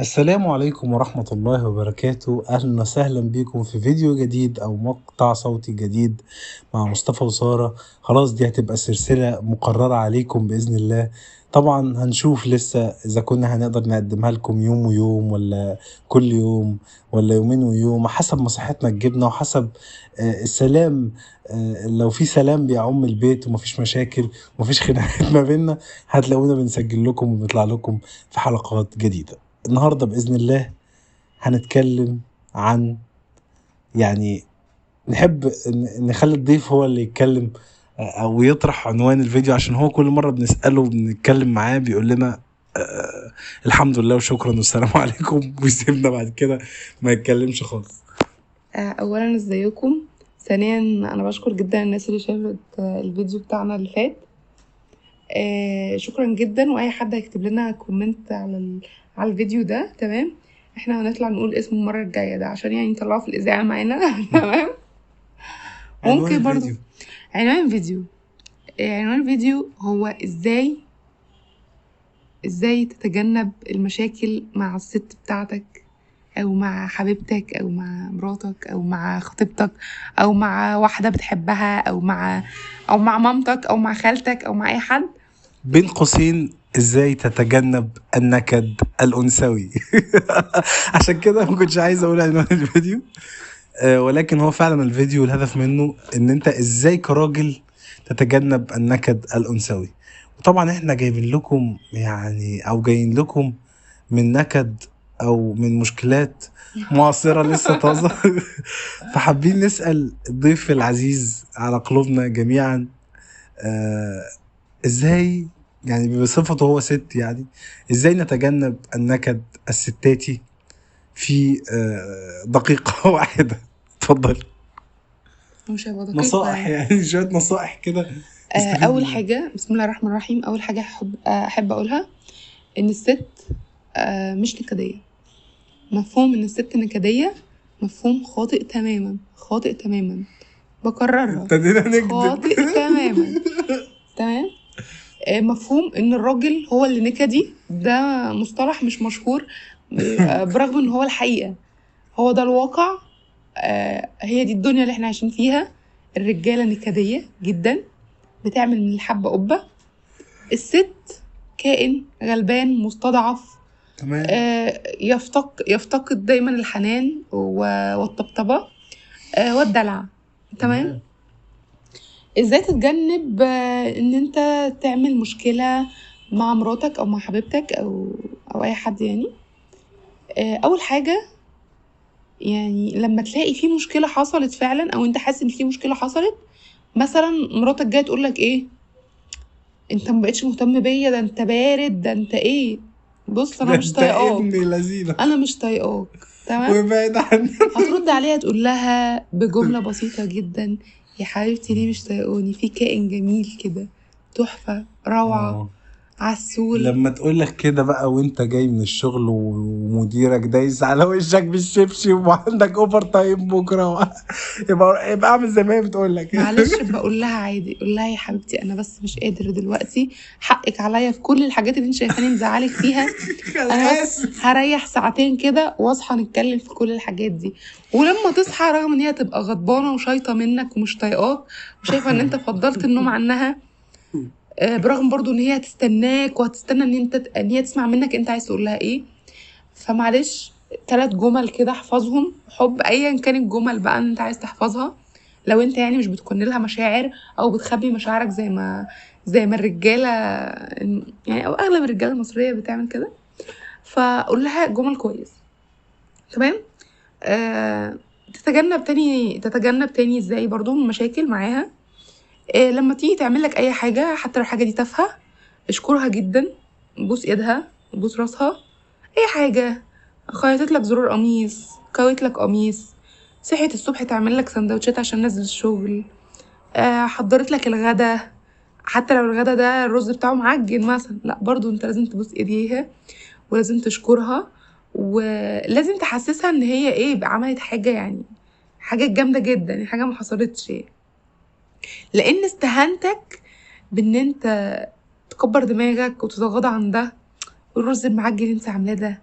السلام عليكم ورحمة الله وبركاته. أهلا وسهلا بكم في فيديو جديد أو مقطع صوتي جديد مع مصطفى وسارة. خلاص دي هتبقى سلسلة مقررة عليكم بإذن الله. طبعا هنشوف لسه إذا كنا هنقدر نقدمها لكم يوم ويوم ولا كل يوم ولا يومين ويوم حسب ما صحتنا تجيبنا وحسب آه، السلام آه، لو في سلام بيعم البيت ومفيش مشاكل ومفيش خناقات ما بيننا هتلاقونا بنسجل لكم وبنطلع لكم في حلقات جديدة. النهارده بإذن الله هنتكلم عن يعني نحب نخلي الضيف هو اللي يتكلم أو يطرح عنوان الفيديو عشان هو كل مرة بنسأله وبنتكلم معاه بيقول لنا آه الحمد لله وشكرا والسلام عليكم ويسيبنا بعد كده ما يتكلمش خالص آه، اولا إزيكم ثانيا أنا بشكر جدا الناس اللي شافت آه، الفيديو بتاعنا اللي فات آه، شكرا جدا وأي حد هيكتب لنا كومنت على. على الفيديو ده تمام؟ إحنا هنطلع نقول اسمه المرة الجاية ده عشان يعني نطلعه في الإذاعة معانا تمام؟ ممكن برضو الفيديو. عنوان الفيديو. عنوان الفيديو هو إزاي إزاي تتجنب المشاكل مع الست بتاعتك أو مع حبيبتك أو مع مراتك أو مع خطيبتك أو مع واحدة بتحبها أو مع أو مع مامتك أو مع خالتك أو مع أي حد؟ بين قوسين إزاي تتجنب النكد الأنثوي؟ عشان كده ما كنتش عايز أقول عنوان الفيديو. آه، ولكن هو فعلا الفيديو الهدف منه إن أنت إزاي كراجل تتجنب النكد الأنثوي. وطبعا إحنا جايبين لكم يعني أو جايين لكم من نكد أو من مشكلات معاصرة لسه طازة. فحابين نسأل الضيف العزيز على قلوبنا جميعا آه إزاي يعني بصفته هو ست يعني. إزاي نتجنب النكد الستاتي في آه، دقيقة واحدة؟ اتفضل. مش هيبقى دقيق نصائح يعني شوية نصائح كده. آه، منها. حاجة بسم الله الرحمن الرحيم. أول حاجة أحب آه، أحب أقولها إن الست مش نكدية. مفهوم إن الست نكدية مفهوم خاطئ تماما خاطئ تماما. بكررها. ابتدينا نكذب. خاطئ تماما. تمام؟ مفهوم إن الراجل هو اللي نكدي ده مصطلح مش مشهور. آه، برغم إن هو الحقيقة. هو ده الواقع. آه، هي دي الدنيا اللي إحنا عايشين فيها. الرجالة نكديه جدا. بتعمل من الحبة قبة. الست كائن غلبان مستضعف. تمام. آه، يفتق يفتقد دايما الحنان والطبطبة. آه، والدلع. تمام. إزاي تتجنب آه، ان انت تعمل مشكلة مع مراتك أو مع حبيبتك أو أو اي حد يعني؟ آه، اول حاجة يعني لما تلاقي في مشكلة حصلت فعلا أو انت حاسس ان في مشكلة حصلت مثلا مراتك جاية تقول لك إيه؟ انت ما بقتش مهتم بيا ده انت بارد ده انت إيه؟ بص أنا مش طايقاك. أنا مش طايقاك. تمام؟ وابعد عني هترد عليها تقول لها بجملة بسيطة جدا يا حبيبتي ليه مش طايقاني في كائن جميل كده تحفة روعة آه. عسول. لما تقول لك كده بقى وانت جاي من الشغل ومديرك دايس على وشك بالشبشب وعندك overtime بكره. يبقى يبقى أعمل زي ما هي بتقول لك معلش بقول لها عادي. قول لها يا حبيبتي أنا بس مش قادر دلوقتي. حقك عليا في كل الحاجات اللي أنت شايفاني مزعلك فيها. أنا بس هريح ساعتين كده واصحى نتكلم في كل الحاجات دي. ولما تصحى رغم إن هي تبقى غضبانة وشايطه منك ومش طايقاك وشايفة إن أنت فضلت النوم عنها برغم برضو ان هي هتستناك وهتستنى ان انت ان هي تسمع منك انت عايز تقول لها إيه. فمعلش ثلاث جمل كده احفظهم. حب ايا كان الجمل بقى انت عايز تحفظها. لو انت يعني مش بتكون لها مشاعر أو بتخبي مشاعرك زي ما زي ما الرجالة يعني أو اغلب الرجالة المصرية بتعمل كده. فقول لها جمل كويس. تمام؟ آه تتجنب تاني تتجنب تاني إزاي برضو المشاكل معاها. آه لما تيجي تعمل لك أي حاجة حتى لو الحاجة دي تافهة اشكرها جدا. بوس إيدها بوس راسها. أي حاجة. خيطت لك زرار قميص كويت لك قميص. صحيت الصبح تعمل لك سندوتشات عشان نازل الشغل. آه حضرت لك الغدا. حتى لو الغدا ده الرز بتاعه معجن مثلا. لا برضو أنت لازم تبوس ايديها ولازم تشكرها. ولازم تحسسها إن هي إيه عملت حاجة يعني حاجة جامدة جدا حاجة ما حصلتش. يعني. لأن استهانتك بإن أنت تكبر دماغك وتتغاضى عن ده والرز المعجن اللي أنت عاملاه ده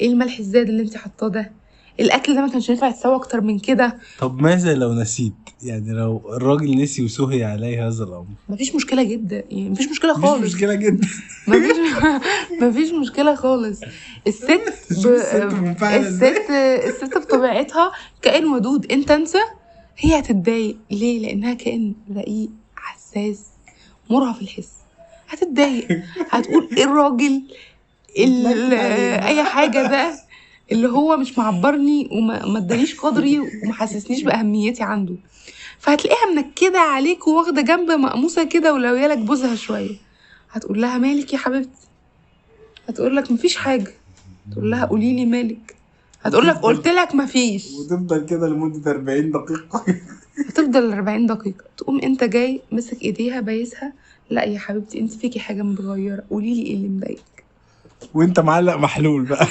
إيه الملح الزايد اللي أنت حاطاه ده؟ الأكل ده ما كانش ينفع يتسوى أكتر من كده. طب ماذا لو نسيت؟ يعني لو الراجل نسي وسهي عليه هذا الأمر. مفيش مشكلة جدا يعني مفيش مشكلة مش خالص. مشكلة جدا. مفيش مفيش مشكلة خالص. الست ب... الست الست بطبيعتها كائن ودود. أنت أنسى؟ هي هتتضايق ليه؟ لأنها كائن رقيق حساس مرهف الحس. هتتضايق. هتقول إيه الراجل؟ ال- أي حاجة ده؟ اللي هو مش معبرني وما ما ادانيش قدري وما حسسنيش بأهميتي عنده. فهتلاقيها منكدة عليك وواخدة جنب مقموسة كده ولو لك بوزها شوية. هتقول لها مالك يا حبيبتي؟ هتقول لك مفيش حاجة. تقول لها قولي لي مالك. هتقول لك قلت لك مفيش. وتفضل كده لمدة 40 دقيقة. هتفضل 40 دقيقة. تقوم أنت جاي مسك إيديها بايسها. لا يا حبيبتي أنت فيكي حاجة متغيرة. قولي لي إيه اللي مضايقك. وأنت معلق محلول بقى.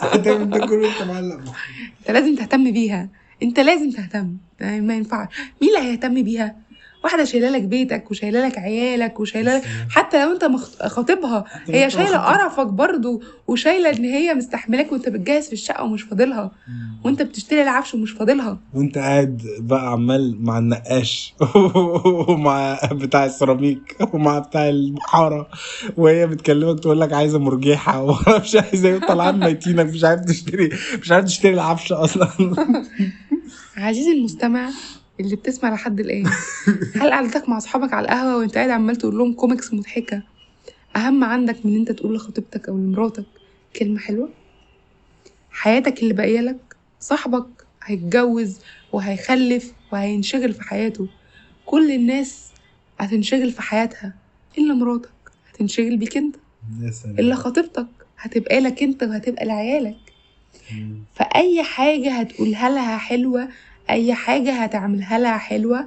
هتعمل ده كله وأنت معلق محلول. أنت لازم تهتم بيها. أنت لازم تهتم. يعني ما ينفعش مين اللي هيهتم بيها؟ واحدة شايلة لك بيتك وشايلة لك عيالك وشايلة لك حتى لو انت خاطبها هي شايلة قرفك برضو وشايلة ان هي مستحملاك وانت بتجهز في الشقة ومش فاضلها. وانت بتشتري العفش ومش فاضلها. وانت قاعد بقى عمال مع النقاش ومع بتاع السيراميك ومع بتاع المحارة وهي بتكلمك تقول لك عايزة مرجيحة وأنا مش عايزة طالع عين ميتينك مش عارف تشتري مش عارف تشتري العفش أصلا. عزيزي المستمع اللي بتسمع لحد الآن. هل قعدتك مع أصحابك على القهوة وأنت قاعد عمال تقول لهم كوميكس مضحكة؟ أهم عندك من أنت تقول لخطيبتك أو لمراتك كلمة حلوة؟ حياتك اللي باقية لك؟ صاحبك هيتجوز وهيخلف وهينشغل في حياته. كل الناس هتنشغل في حياتها. إلا مراتك. هتنشغل بيك سلام. إلا خطيبتك. هتبقى لك أنت وهتبقى لعيالك. فأي حاجة هتقولها لها حلوة أي حاجة هتعملها لها حلوة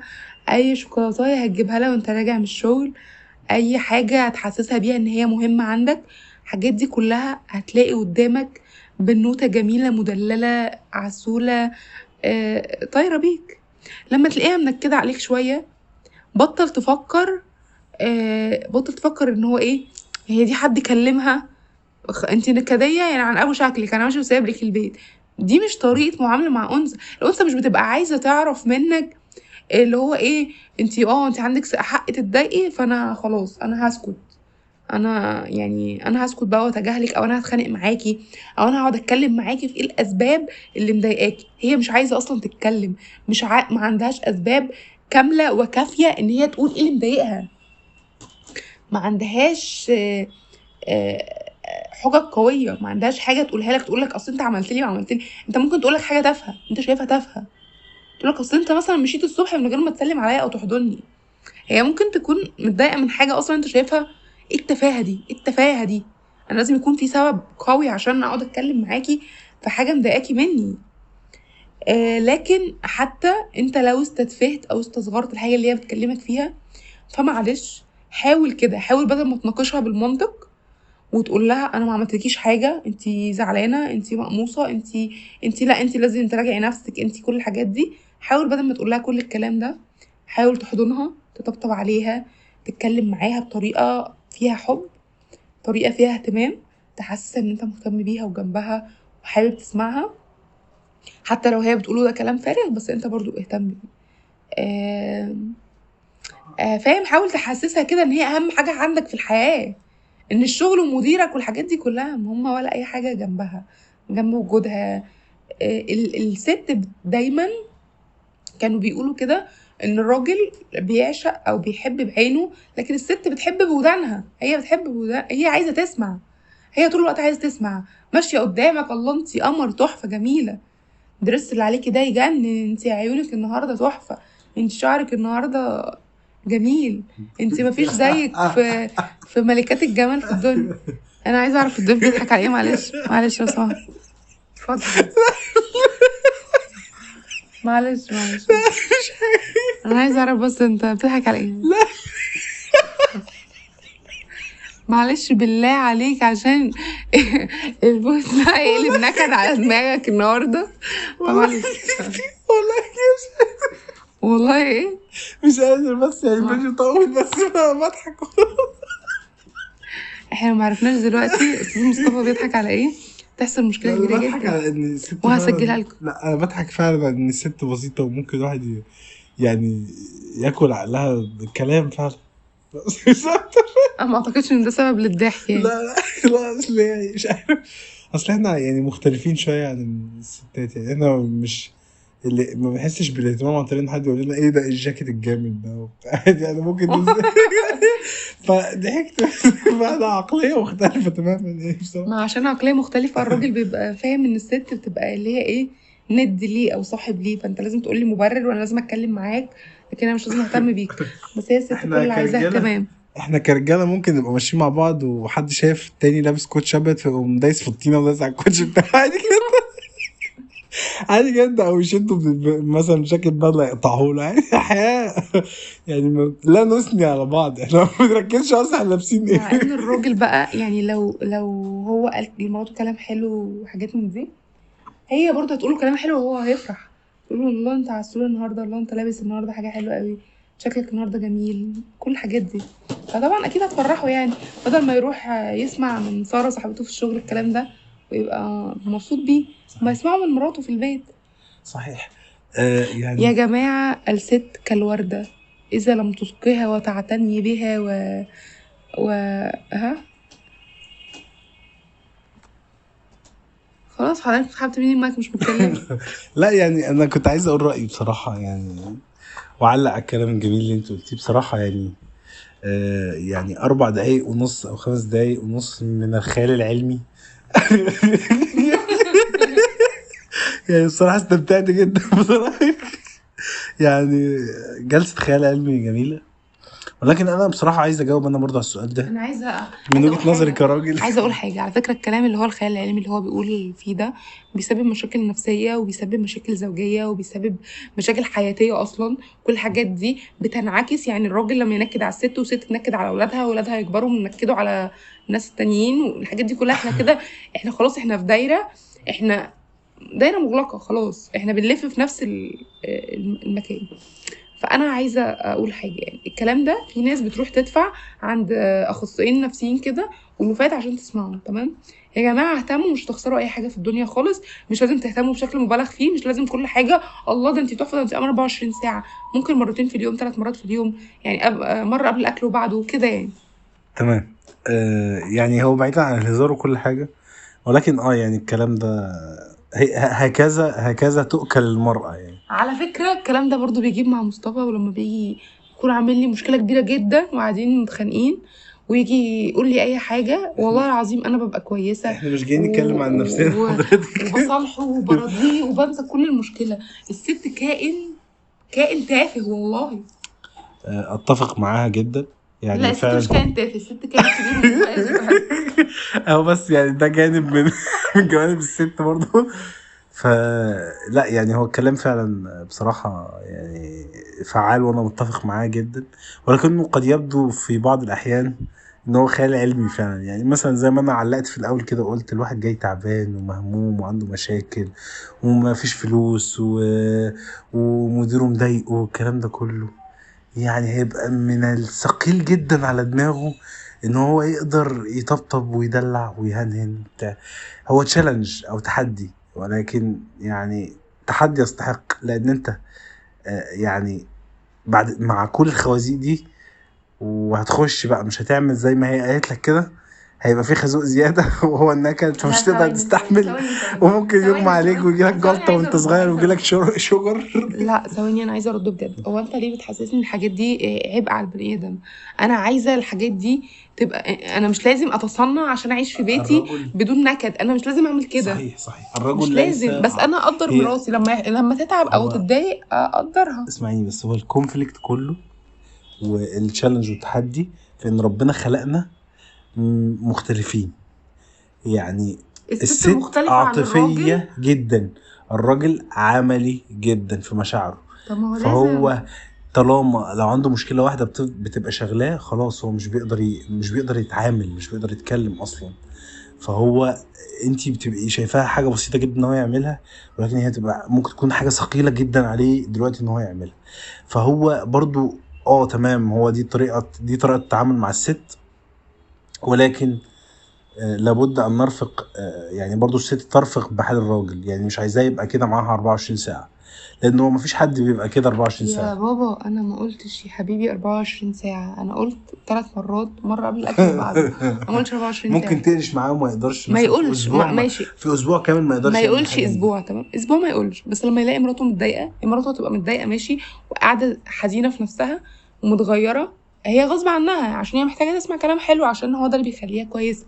أي شوكولاتاية هتجيبها لها وأنت راجع من الشغل أي حاجة هتحسسها بيها إن هي مهمة عندك الحاجات دي كلها هتلاقي قدامك بنوتة جميلة مدللة عسولة آه، طايرة بيك. لما تلاقيها منكدة عليك شوية بطل تفكر آه، بطل تفكر إن هو إيه هي دي حد كلمها انت نكدية يعني عن ابو شكلك أنا ماشي وسايب لك البيت دي مش طريقة معاملة مع أنثى. الأنثى مش بتبقى عايزة تعرف منك اللي هو إيه انت آه انت عندك حق تتضايقي فأنا خلاص أنا هسكت أنا يعني أنا هسكت بقى وأتجاهلك أو أنا هتخانق معاكي أو أنا هقعد أتكلم معاكي في إيه الأسباب اللي مضايقاكي. هي مش عايزة أصلا تتكلم. مش ع... ما عندهاش أسباب كاملة وكافية إن هي تقول إيه اللي مضايقها. ما عندهاش آه، آه، حجج قوية ما عندهاش حاجة تقولها لك تقول لك أصل أنت عملت لي وعملت لي أنت ممكن تقول لك حاجة تافهة أنت شايفها تافهة. تقول لك أصل أنت مثلا مشيت الصبح من غير ما تسلم عليا أو تحضني. هي ممكن تكون متضايقة من حاجة أصلا أنت شايفها إيه التفاهة دي؟ إيه التفاهة دي؟ أنا لازم يكون في سبب قوي عشان أقعد أتكلم معاكي في حاجة مضايقاكي مني. آه لكن حتى أنت لو استتفهت أو استصغرت الحاجة اللي هي بتكلمك فيها فمعلش حاول كده حاول بدل ما تناقشها بالمنطق وتقول لها أنا ما عملتلكيش حاجة أنت زعلانة أنت مقموصة أنت أنت لا أنت لازم تراجعي نفسك أنت كل الحاجات دي. حاول بدل ما تقول لها كل الكلام ده حاول تحضنها تطبطب عليها تتكلم معاها بطريقة فيها حب طريقة فيها اهتمام تحسسها إن أنت مهتم بيها وجنبها وحابب تسمعها. حتى لو هي بتقوله ده كلام فارغ بس أنت برضو اهتم بيه. آم، آه فاهم؟ حاول تحسسها كده إن هي أهم حاجة عندك في الحياة. إن الشغل ومديرك والحاجات دي كلها مهمه ولا أي حاجة جنبها جنب وجودها. آه ال- الست دايما كانوا بيقولوا كده إن الراجل بيعشق أو بيحب بعينه لكن الست بتحب بودانها. هي بتحب بودان هي عايزة تسمع. هي طول الوقت عايزة تسمع. ماشية قدامك الله انت قمر تحفة جميلة. الدرس اللي عليكي ده يجنن انت عيونك النهارده تحفة. انت شعرك النهارده جميل. انت مفيش زيك في في ملكات الجمال في الدنيا. أنا عايزة اعرف الضيف بيضحك على إيه معلش. معلش لو سمحت اتفضل. معلش معلش. أنا عايزة اعرف بس انت بتضحك على إيه. لا. معلش بالله عليك عشان البوس ده هيقلب نكد على دماغك النهارده؟ والله مش والله إيه؟ مش قادر بس يعني مش طول بس بضحك. إحنا ما عرفناش دلوقتي أستاذ مصطفى بيضحك على إيه؟ تحصل مشكلة كبيرة بضحك جدا. على إن الست وهسجلها لكم. لا أنا بضحك فعلا إن الست بسيطة وممكن الواحد يعني ياكل عقلها بالكلام فعلا. أنا ما أعتقدش إن ده سبب للضحك يعني. لا لا لا اصل مش عارف. أصل إحنا يعني مختلفين شوية عن الستات يعني إحنا مش اللي ما بنحسش بالاهتمام عن طريق إن حد يقول لنا إيه ده الجاكيت الجامد ده؟ وبتاع يعني ممكن ننزل فضحكت. فانا عقلية مختلفة تماما يعني بصراحه ما عشان عقلية مختلفة الراجل بيبقى فاهم إن الست بتبقى اللي هي إيه ند ليه أو صاحب ليه. فأنت لازم تقول لي مبرر وأنا لازم أتكلم معاك لكن أنا مش لازم أهتم بيك. بس هي الست كل اللي عايزاها كرجالة اهتمام. إحنا كرجالة ممكن نبقى ماشيين مع بعض وحد شايف التاني لابس كوتش أبيض فيقوم دايس في الطينة ودايس على الكوتش بتاعه. عادي جدا. عادي جدا أو يشدوا مثلا جاكيت بدله يقطعه له. حياة. يعني ما- لا نثني على بعض. إحنا ما بنركزش أصلا إحنا لابسين مع إيه. إن الراجل بقى يعني لو لو هو قال لمراته كلام حلو وحاجات من دي هي برضه هتقول له كلام حلو وهو هيفرح. تقول له الله أنت عسول النهارده الله أنت لابس النهارده حاجة حلوة قوي شكلك النهارده جميل كل الحاجات دي. فطبعا أكيد هتفرحه يعني بدل ما يروح يسمع من سارة صاحبته في الشغل الكلام ده. ويبقى مبسوط بيه. ما يسمعه من مراته في البيت. صحيح. آه يعني يا جماعة الست كالوردة إذا لم تسقيها وتعتني بها و... و... ها؟ خلاص حضرتك سحبت مني المايك؟ مش متكلم لا يعني أنا كنت عايز أقول رأيي بصراحة يعني وعلق على الكلام الجميل اللي أنت قلتيه بصراحة يعني آه يعني أربع دقايق ونص أو خمس دقايق ونص من الخيال العلمي يعني بصراحة استمتعت جدا بصراحة. يعني جلسة خيال علمي جميلة. ولكن أنا بصراحة عايز أجاوب أنا برضه على السؤال ده. أنا عايزة من وجهة نظري. كراجل. عايزة أقول حاجة. على فكرة الكلام اللي هو الخيال العلمي اللي هو بيقول فيه ده بيسبب مشاكل نفسية وبيسبب مشاكل زوجية وبيسبب مشاكل حياتية أصلا. كل الحاجات دي بتنعكس يعني الراجل لما ينكد على الست والست تنكد على أولادها وأولادها يكبروا وينكدوا على الناس التانيين والحاجات دي كلها إحنا كده إحنا خلاص إحنا في دايرة إحنا دايرة مغلقة خلاص. إحنا بنلف في نفس ال- المكان. فأنا عايزة أقول حاجة يعني الكلام ده في ناس بتروح تدفع عند أخصائيين نفسيين كده ولوفات عشان تسمعوا تمام؟ يا جماعة اهتموا مش تخسروا أي حاجة في الدنيا خالص مش لازم تهتموا بشكل مبالغ فيه مش لازم كل حاجة الله ده انت تحفة ده انت قمر 24 ساعة ممكن مرتين في اليوم ثلاث مرات في اليوم يعني أب... مرة قبل الأكل وبعده كده يعني. تمام. آه يعني هو بعيدا عن الهزار وكل حاجة ولكن آه يعني الكلام ده هكذا هكذا تؤكل المرأة يعني. على فكرة الكلام ده برضو بيجيب مع مصطفى ولما بيجي يكون عامل لي مشكلة كبيرة جدا وقاعدين متخانقين ويجي يقول لي أي حاجة والله العظيم أنا ببقى كويسة. إحنا مش جايين نتكلم عن نفسنا و- وبصالحه وبرضيه وبنسى كل المشكلة. الست كائن كائن تافه والله. آه، أتفق معاها جدا. يعني لا الست فعلا مش كائن تافه الست كائن كبير. هو بس يعني ده جانب من من جوانب الست برضه فلا يعني هو الكلام فعلا بصراحة يعني فعال وأنا متفق معاه جدا. ولكنه قد يبدو في بعض الأحيان إن هو خيال علمي فعلا. يعني مثلا زي ما أنا علقت في الأول كده قلت الواحد جاي تعبان ومهموم وعنده مشاكل وما فيش فلوس و... ومديره مضايقه والكلام ده كله. يعني هيبقى من الثقيل جدا على دماغه إن هو يقدر يطبطب ويدلع ويهنهن هو تشالنج أو تحدي. ولكن يعني تحدي يستحق لأن أنت آه، يعني بعد مع كل الخوازيق دي وهتخش بقى مش هتعمل زي ما هي قالت لك كده. هيبقى في خازوق زيادة وهو انك انت مش تقدر تستحمل. وممكن يغمى عليك. ويجي لك جلطة وأنت صغير ويجي لك شجر لا ثواني أنا عايزة أرد بجد. هو أنت ليه بتحسسني ان الحاجات دي؟ عبء على البني آدم. أنا عايزة الحاجات دي تبقى أنا مش لازم أتصنع عشان أعيش في بيتي الرجل- بدون نكد. أنا مش لازم أعمل كده. صحيح صحيح. الرجل مش ليس لازم. بس أنا أقدر مراتي لما لما تتعب أو تتضايق أقدرها. اسمعيني بس هو ال conflict كله وال challenge والتحدي في إن ربنا خلقنا مختلفين. يعني الست, الست مختلفة عن الراجل؟ عاطفية جدا الراجل عملي جدا في مشاعره. طب ما هو لازم. فهو طالما لو عنده مشكلة واحدة بت- بتبقى شغلاه خلاص هو مش بيقدر ي... مش بيقدر يتعامل مش بيقدر يتكلم أصلا. فهو انت بتبقي شايفاها حاجة بسيطة جدا إن هو يعملها ولكن هي تبقى ممكن تكون حاجة ثقيلة جدا عليه دلوقتي إن هو يعملها. فهو برضو آه تمام هو دي طريقة دي طريقة التعامل مع الست. ولكن آه، لابد أن نرفق آه، يعني برضو الست ترفق بحال الراجل يعني مش عايزاه يبقى كده معاها 24 ساعة لأن هو مفيش حد بيبقى كده 24 يا ساعة. بابا أنا ما قلتش يا حبيبي 24 ساعة أنا قلت ثلاث مرات مرة قبل الأكل وبعده ما قلتش 24 ساعه ممكن تقلش معاه وما يقدرش ما يقولش ما ماشي. في أسبوع كامل ما يقدرش ما يقولش. أسبوع تمام؟ أسبوع ما يقولش بس لما يلاقي مراته متضايقة مراته هتبقى متضايقة ماشي وقاعدة حزينة في نفسها ومتغيرة هي غصب عنها عشان هي محتاجة تسمع كلام حلو عشان هو ده اللي بيخليها كويسة.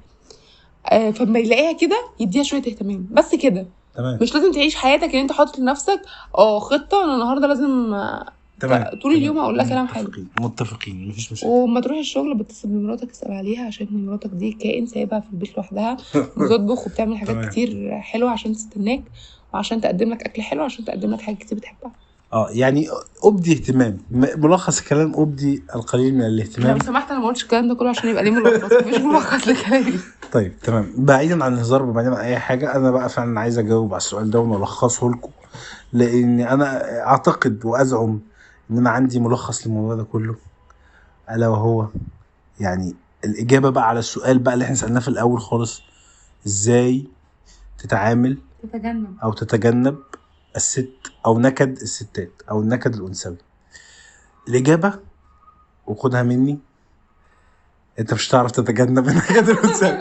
آه فلما يلاقيها كده يديها شوية اهتمام. بس كده. تمام. مش لازم تعيش حياتك ان انت حاطط لنفسك آه خطة أنا النهارده لازم آه، تمام. طول تمام. اليوم أقول لها كلام حلو. متفقين. متفقين. مفيش مشاكل. وما تروح الشغل بتصل بمراتك تسأل عليها عشان مراتك دي كائن سايبها في البيت لوحدها بتطبخ وبتعمل حاجات تمام. كتير حلوة عشان تستناك وعشان تقدم لك أكل حلو عشان تقدم لك حاجات كتير بتحبها. آه يعني أبدي اهتمام. ملخص الكلام أبدي القليل من الاهتمام. لو سمحت أنا ما قلتش الكلام ده كله عشان يبقى ليه ملخص. مش ملخص لكلامي طيب تمام. بعيدا عن الهزار وبعيدا عن أي حاجة أنا بقى فعلا عايز أجاوب على السؤال ده ونلخصه لكم لأن أنا أعتقد وأزعم إن أنا عندي ملخص للموضوع ده كله. ألا وهو يعني الإجابة بقى على السؤال بقى اللي إحنا سألناه في الأول خالص إزاي تتعامل تتجنب. أو تتجنب الست أو نكد الستات أو النكد الانثوي الإجابة وخدها مني. أنت مش هتعرف تتجنب النكد الانثوي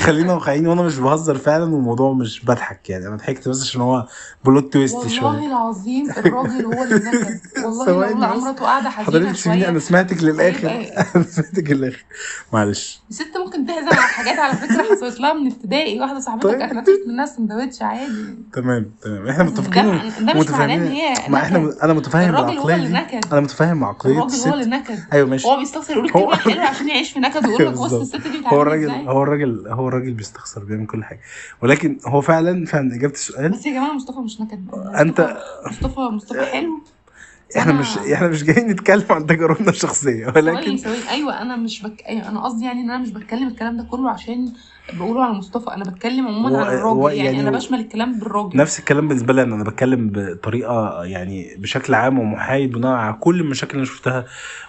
خلينا واقعيين وأنا مش بهزر فعلا والموضوع مش بضحك يعني. أنا ضحكت بس عشان هو بلوت تويست والله شوية. العظيم الراجل هو اللي نكد والله بس. مراته قاعدة حزينة حضرتك سيبني أنا سمعتك للآخر. هيبقى- أنا سمعتك للآخر. معلش. الست ممكن تحزن على حاجات على فكرة حصلت لها من ابتدائي. واحدة صاحبتك طيب. نفست منها سندوتش عادي. تمام تمام. إحنا متفقين ده مش معناه إن متفاهمين ما إحنا. أنا متفاهم هو نكد. أنا متفاهم مع عقليه الراجل الست. هو اللي نكد. أيوه ماشي. هو بيستخسر يقول هو- الحلوه عشان يعيش في نكد ويقول لك بص. الست دي هو بتعمل الراجل هو الراجل هو الراجل بيستخسر بيعمل كل حاجة. ولكن هو فعلا فعلا إجابة السؤال بس يا جماعة مصطفى مش نكد أنت مصطفى مصطفى حلو. إحنا مش إحنا مش جايين نتكلم عن تجاربنا الشخصية ثواني ولكن ثواني أيوه أنا مش بك... أيوة أنا قصدي يعني إن أنا مش بتكلم الكلام ده كله عشان بقوله على مصطفى أنا بتكلم عموما هو- عن الراجل يعني, يعني أنا بشمل الكلام بالراجل. نفس الكلام بالنسبة لي أنا بتكلم بطريقة يعني بشكل عام ومحايد بناء على كل المشاكل اللي أنا شفتها.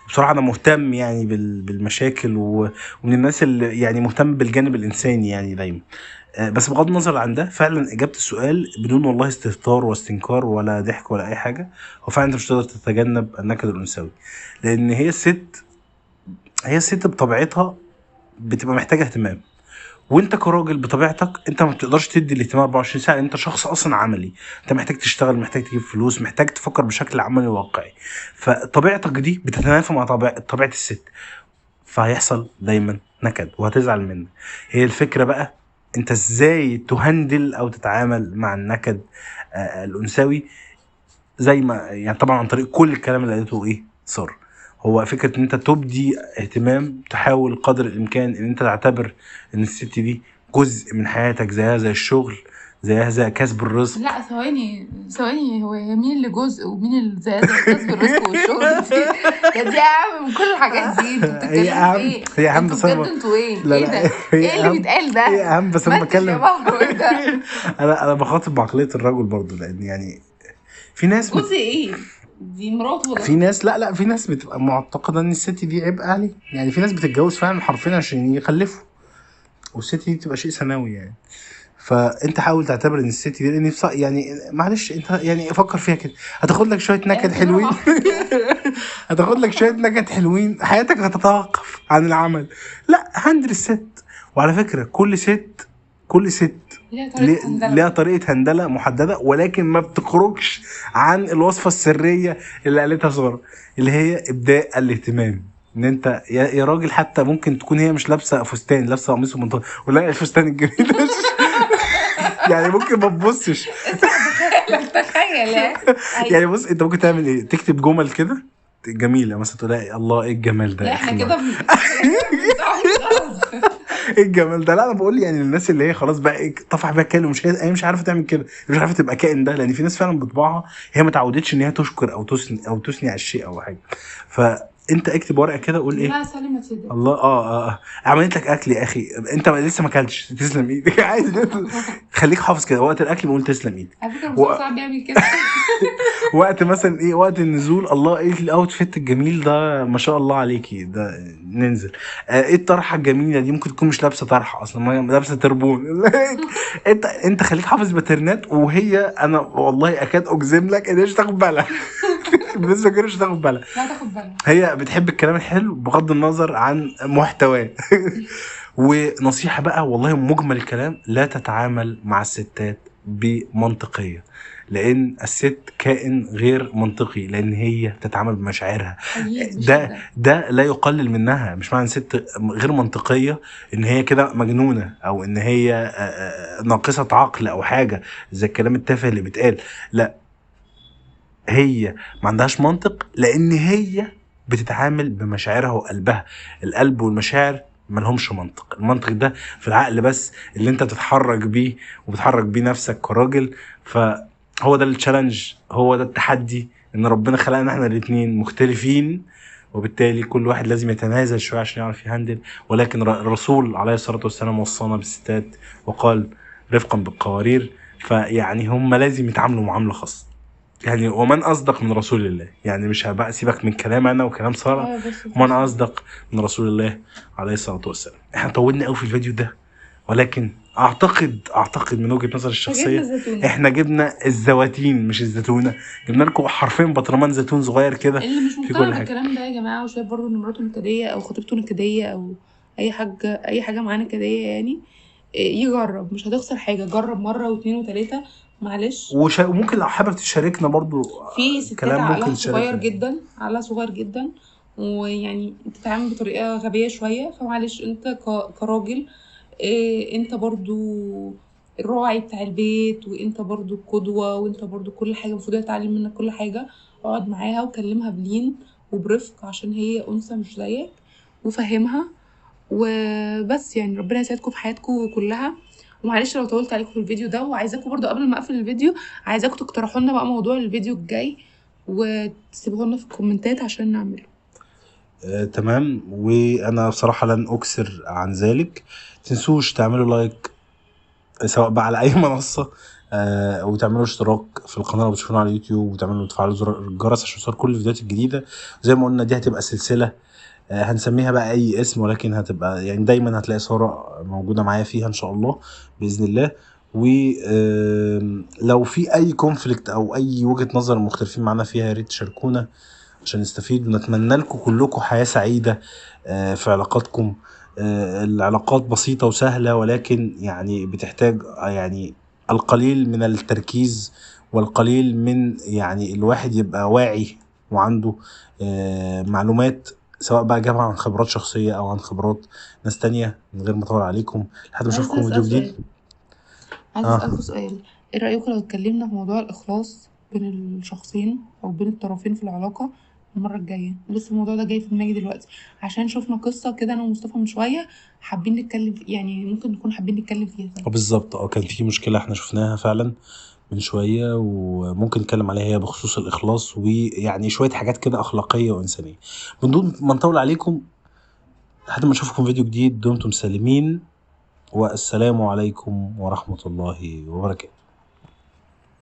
بصراحة أنا مهتم يعني بال- بالمشاكل و- ومن الناس اللي يعني مهتم بالجانب الإنساني يعني دايما. بس بغض النظر عن ده فعلا إجابة السؤال بدون والله استهتار واستنكار ولا ضحك ولا أي حاجة هو فعلا أنت مش هتقدر تتجنب النكد الأنثوي. لأن هي الست هي الست بطبيعتها بتبقى محتاجة اهتمام. وأنت كراجل بطبيعتك أنت ما بتقدرش تدي الاهتمام 24 ساعة أنت شخص أصلا عملي. أنت محتاج تشتغل محتاج تجيب فلوس محتاج تفكر بشكل عملي واقعي فطبيعتك دي بتتنافى مع طبيعة الست. فهيحصل دايما نكد وهتزعل منك. هي الفكرة بقى انت إزاي تهندل أو تتعامل مع النكد آه، الأنثوي؟ زي ما يعني طبعا عن طريق كل الكلام اللي قالته إيه صار هو فكرة إن أنت تبدي اهتمام تحاول قدر الإمكان إن أنت تعتبر إن الست دي جزء من حياتك زيها زي الشغل زيها زي كسب الرزق لا ثواني ثواني هو مين اللي جزء ومين اللي زي كسب الرزق والشغل دي ده دي اهم من كل الحاجات دي أنتوا بتتكلموا إيه؟ هي أنتوا بس بجد أنتوا إيه؟ لا إيه ده؟ إيه اللي بيتقال ده؟ هي أهم بس أنا بتكلم ده؟ أنا أنا بخاطب بعقليه الرجل برضو لأن يعني في ناس. جزء إيه؟ دي مراته ولا في ناس لا لا في ناس بتبقى معتقدة إن الست دي عبء عليه يعني في ناس بتتجوز فعلا حرفيا عشان يخلفوا والست دي بتبقى شيء ثانوي يعني فأنت حاول تعتبر إن الست دي لأن يعني معلش أنت يعني فكر فيها كده. هتاخد لك شوية نكد حلوين. هتاخد لك شوية نكد حلوين. حياتك هتتوقف عن العمل. لا هندل الست. وعلى فكرة كل ست كل ست ليها طريقة هندلة. محددة ولكن ما بتخرجش عن الوصفة السرية اللي قالتها سارة اللي هي إبداء الاهتمام. إن أنت يا راجل حتى ممكن تكون هي مش لابسة فستان لابسة قميص ومنطقه ولا الفستان الجميل يعني ممكن ما تبصش. تخيل يعني بص أنت ممكن تعمل إيه؟ تكتب جمل كده؟ جميلة مثلا تقول لها الله إيه الجمال ده لا إحنا. كده إيه الجمال ده؟ لا أنا بقول يعني الناس اللي هي خلاص بقى إيه طفح بيها كائن ومش هي مش عارفة تعمل كده مش عارفة تبقى كائن ده لأن في ناس فعلا بطباعها هي ما تعودتش إن هي تشكر أو تثني أو تثني على الشيء أو حاجة. فانت اكتب ورقة كده قول إيه. لا سلمى تصدق الله آه آه, آه. عملت لك أكل يا أخي. أنت لسه ما أكلتش. تسلم إيدك. عادي خليك حافظ كده. وقت الأكل بقول تسلم إيدك. على فكرة و- بيعمل كده. وقت مثلا إيه وقت النزول الله إيه الاوتفيت الجميل ده ما شاء الله عليكي. ده ننزل. آه إيه الطرحة الجميلة دي؟ ممكن تكون مش لابسة طرحة أصلا ما لابسة تربون. أنت أنت خليك حافظ باترنات وهي أنا والله أكاد أجزم لك إن هي مش هتاخد بالها. بالنسبة كده مش هتاخد بالها. لا تاخد بالك هي بتحب الكلام الحلو بغض النظر عن محتواه. ونصيحة بقى والله مجمل الكلام لا تتعامل مع الستات بمنطقية لأن الست كائن غير منطقي لأن هي تتعامل بمشاعرها. ده. ده لا يقلل منها مش معنى ست غير منطقية إن هي كده مجنونة أو إن هي آه، آه، ناقصة عقل أو حاجة زي الكلام التافه اللي بيتقال. لا هي ما عندهاش منطق لأن هي بتتعامل بمشاعرها وقلبها. القلب والمشاعر ملهمش منطق. المنطق ده في العقل بس اللي انت بتتحرك بيه وبتحرك بيه نفسك كراجل فهو ده التشالنج هو ده التحدي إن ربنا خلقنا إحنا الاتنين مختلفين وبالتالي كل واحد لازم يتنازل شوية عشان يعرف يهندل. ولكن الرسول عليه الصلاة والسلام وصانا بالستات وقال رفقا بالقوارير فيعني هم لازم يتعاملوا معاملة خاصة. يعني ومن أصدق من رسول الله. يعني مش هبقى سيبك من كلام أنا وكلام سارة. آه، ومن أصدق من رسول الله عليه الصلاة والسلام. إحنا طولنا قوي في الفيديو ده. ولكن أعتقد أعتقد من وجهة نظري الشخصية. إحنا جبنا الزواتين مش الزيتونة. جبنا لكم حرفيا برطمان زيتون صغير كده اللي مش في كل مقتنع حاجة. بالكلام ده يا جماعة وشايف برضه إن مراته نكديه أو خطيبته نكديه أو أي حاجة أي حاجة معاه نكدية يعني إيه، يجرب. مش هتخسر حاجة. جرب مرة واثنين وثلاثه معلش. وشا... وممكن لو حابب تشاركنا برضو في ستات كلام عقلها صغير جدا عقلها صغير جدا ويعني بتتعامل بطريقة غبية شوية. فمعلش انت ك- كراجل إيه انت برضو الراعي بتاع البيت وانت برضو القدوه وانت برضو كل حاجة المفروض هي تتعلم منك كل حاجة. اقعد معاها وكلمها بلين وبرفق عشان هي أنثى مش زيك وفهمها. وبس يعني ربنا يسعدكم في حياتكم كلها. ومعلش لو طولت عليكم في الفيديو ده وعايزاكم برضو قبل ما أقفل الفيديو عايزاكم تقترحوا لنا بقى موضوع الفيديو الجاي وتسيبوه لنا في الكومنتات عشان نعمله. آه، تمام. وأنا بصراحة لن أكثر عن ذلك. تنسوش تعملوا like سواء بقى على أي منصة آه وتعملوا اشتراك في القناة لو بتشوفونا على اليوتيوب وتعملوا تفعلوا زر الجرس عشان يوصل كل الفيديوهات الجديدة. زي ما قلنا دي هتبقى سلسلة هنسميها بقى أي اسم ولكن هتبقى يعني دايما هتلاقي ساره موجودة معايا فيها إن شاء الله بإذن الله. ولو في أي conflict أو أي وجهة نظر مختلفين معانا فيها يا ريت تشاركونا عشان نستفيد ونتمنى لكم كلكم حياة سعيدة آه، في علاقاتكم. آه، العلاقات بسيطة وسهلة ولكن يعني بتحتاج آه، يعني القليل من التركيز والقليل من يعني الواحد يبقى واعي وعنده آه، معلومات سواء بقى جابها عن خبرات شخصية أو عن خبرات ناس تانية من غير ما أطول عليكم لحد ما أشوفكم فيديو جديد. عايزه آه. اسالكوا سؤال. إيه رأيكم لو اتكلمنا في موضوع الإخلاص بين الشخصين أو بين الطرفين في العلاقة المرة الجاية؟ لسه الموضوع ده جاي في دماغي دلوقتي. عشان شفنا قصة كده أنا ومصطفى من شوية حابين نتكلم يعني ممكن نكون حابين نتكلم فيها. آه بالظبط. آه كان في مشكلة إحنا شفناها فعلا. من شوية وممكن نتكلم عليها هي بخصوص الإخلاص ويعني شوية حاجات كده أخلاقية وإنسانية. من دون ما نطول عليكم لحد ما اشوفكم فيديو جديد دمتم سالمين والسلام عليكم ورحمة الله وبركاته.